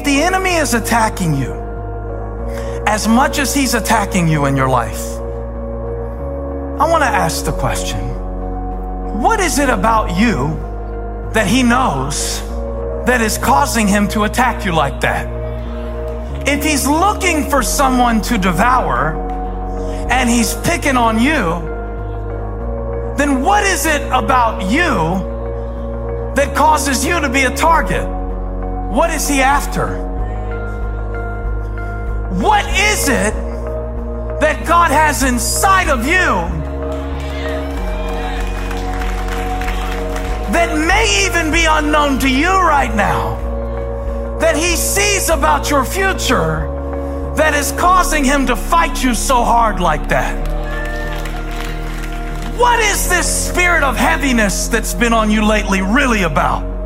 if the enemy is attacking you as much as he's attacking you in your life, I want to ask the question what is it about you that he knows that is causing him to attack you like that? If he's looking for someone to devour and he's picking on you, then what is it about you that causes you to be a target? What is he after? What is it that God has inside of you that may even be unknown to you right now? That he sees about your future that is causing him to fight you so hard like that? What is this spirit of heaviness that's been on you lately really about?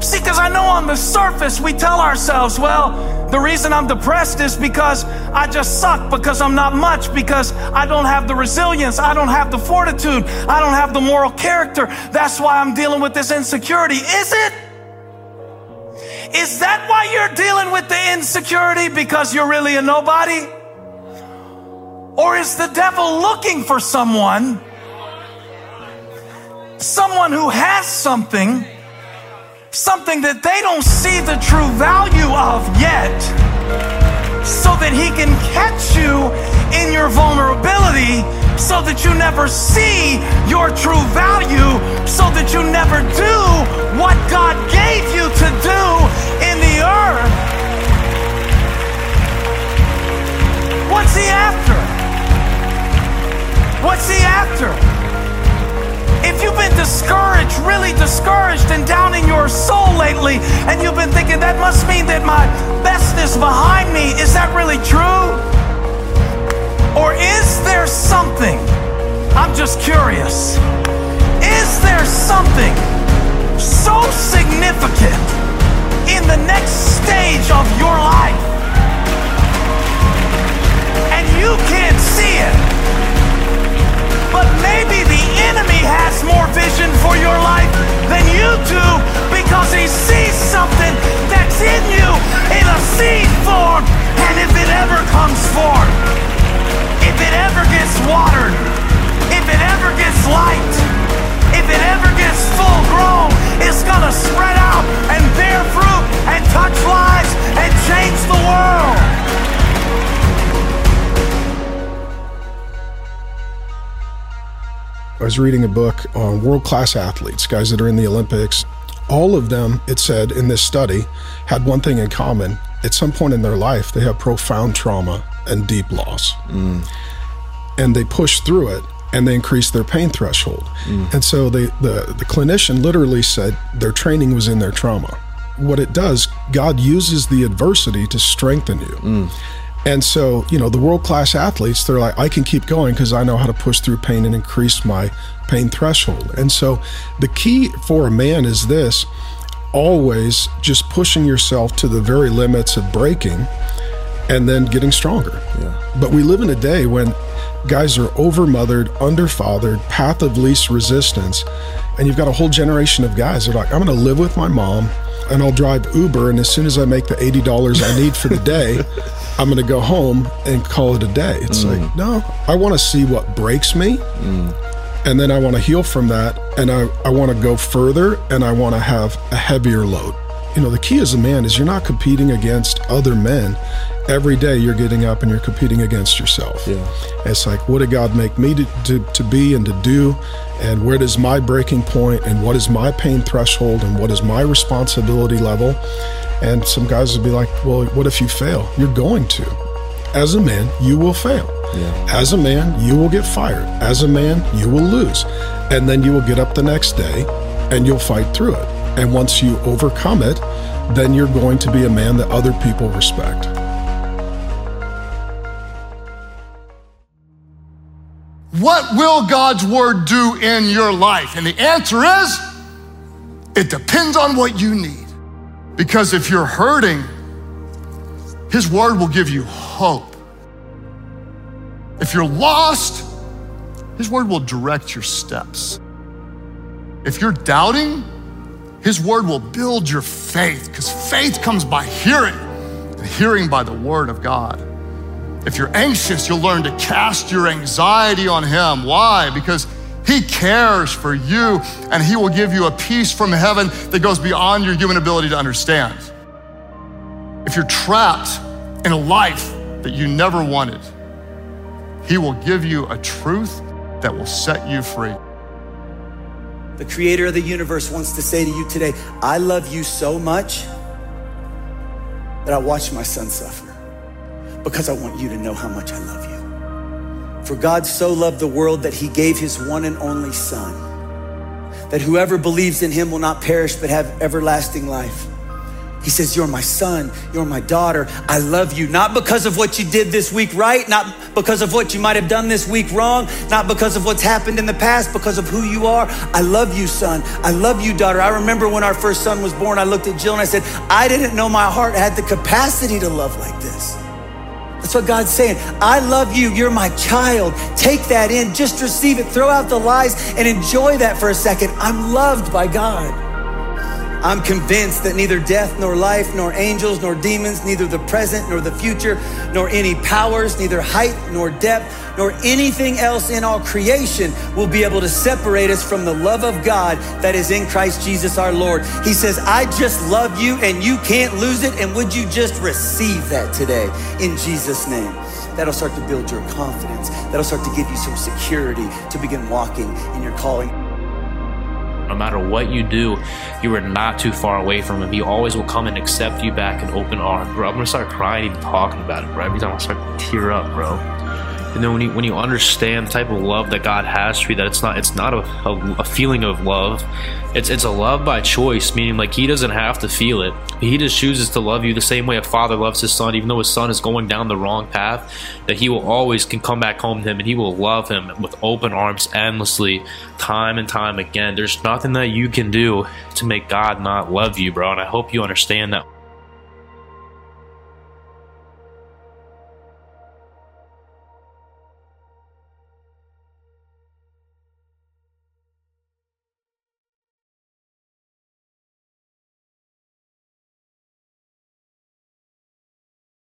See, because I know on the surface we tell ourselves, well, the reason I'm depressed is because I just suck, because I'm not much, because I don't have the resilience, I don't have the fortitude, I don't have the moral character. That's why I'm dealing with this insecurity. Is it? Is that why you're dealing with the insecurity? Because you're really a nobody? Or is the devil looking for someone someone who has something, something that they don't see the true value of yet, so that he can catch you in your vulnerability, so that you never see your true value, so that you never do what God gave you to do in the earth. What's he after? What's he after? Lately, and you've been thinking that must mean that my best is behind me, is that really true? Or is there something? I'm just curious. Is there something so significant in the next stage of your life and you can't see it? Was reading a book on world class athletes, guys that are in the Olympics. All of them, it said in this study, had one thing in common. At some point in their life, they have profound trauma and deep loss. Mm. And they push through it and they increase their pain threshold. Mm. And so they, the, the clinician literally said their training was in their trauma. What it does, God uses the adversity to strengthen you. Mm. And so, you know, the world class athletes, they're like, I can keep going because I know how to push through pain and increase my pain threshold. And so, the key for a man is this always just pushing yourself to the very limits of breaking and then getting stronger. Yeah. But we live in a day when guys are overmothered, underfathered, path of least resistance. And you've got a whole generation of guys that are like, I'm going to live with my mom and I'll drive Uber. And as soon as I make the $80 I need for the day, I'm going to go home and call it a day. It's like, mm. no, I want to see what breaks me. Mm. And then I want to heal from that. And I, I want to go further and I want to have a heavier load. You know, the key as a man is you're not competing against other men. Every day you're getting up and you're competing against yourself. Yeah. It's like, what did God make me to, to, to be and to do? And where does my breaking point and what is my pain threshold and what is my responsibility level? And some guys would be like, well, what if you fail? You're going to. As a man, you will fail. Yeah. As a man, you will get fired. As a man, you will lose. And then you will get up the next day and you'll fight through it. And once you overcome it, then you're going to be a man that other people respect. What will God's word do in your life? And the answer is it depends on what you need. Because if you're hurting, his word will give you hope. If you're lost, his word will direct your steps. If you're doubting, his word will build your faith because faith comes by hearing and hearing by the word of God. If you're anxious, you'll learn to cast your anxiety on Him. Why? Because He cares for you and He will give you a peace from heaven that goes beyond your human ability to understand. If you're trapped in a life that you never wanted, He will give you a truth that will set you free. The creator of the universe wants to say to you today, I love you so much that I watched my son suffer because I want you to know how much I love you. For God so loved the world that he gave his one and only son, that whoever believes in him will not perish but have everlasting life. He says, You're my son, you're my daughter. I love you, not because of what you did this week right, not because of what you might have done this week wrong, not because of what's happened in the past, because of who you are. I love you, son. I love you, daughter. I remember when our first son was born, I looked at Jill and I said, I didn't know my heart had the capacity to love like this. That's what God's saying. I love you. You're my child. Take that in. Just receive it. Throw out the lies and enjoy that for a second. I'm loved by God. I'm convinced that neither death nor life, nor angels nor demons, neither the present nor the future, nor any powers, neither height nor depth, nor anything else in all creation will be able to separate us from the love of God that is in Christ Jesus our Lord. He says, I just love you and you can't lose it. And would you just receive that today in Jesus' name? That'll start to build your confidence. That'll start to give you some security to begin walking in your calling. No matter what you do, you are not too far away from him. He always will come and accept you back in open arms, bro. I'm gonna start crying even talking about it, bro. Every time I start to tear up, bro. And then when you when you understand the type of love that God has for you, that it's not it's not a, a, a feeling of love, it's it's a love by choice, meaning like He doesn't have to feel it. He just chooses to love you the same way a father loves his son, even though his son is going down the wrong path. That He will always can come back home to him, and He will love him with open arms endlessly, time and time again. There's nothing that you can do to make God not love you, bro. And I hope you understand that.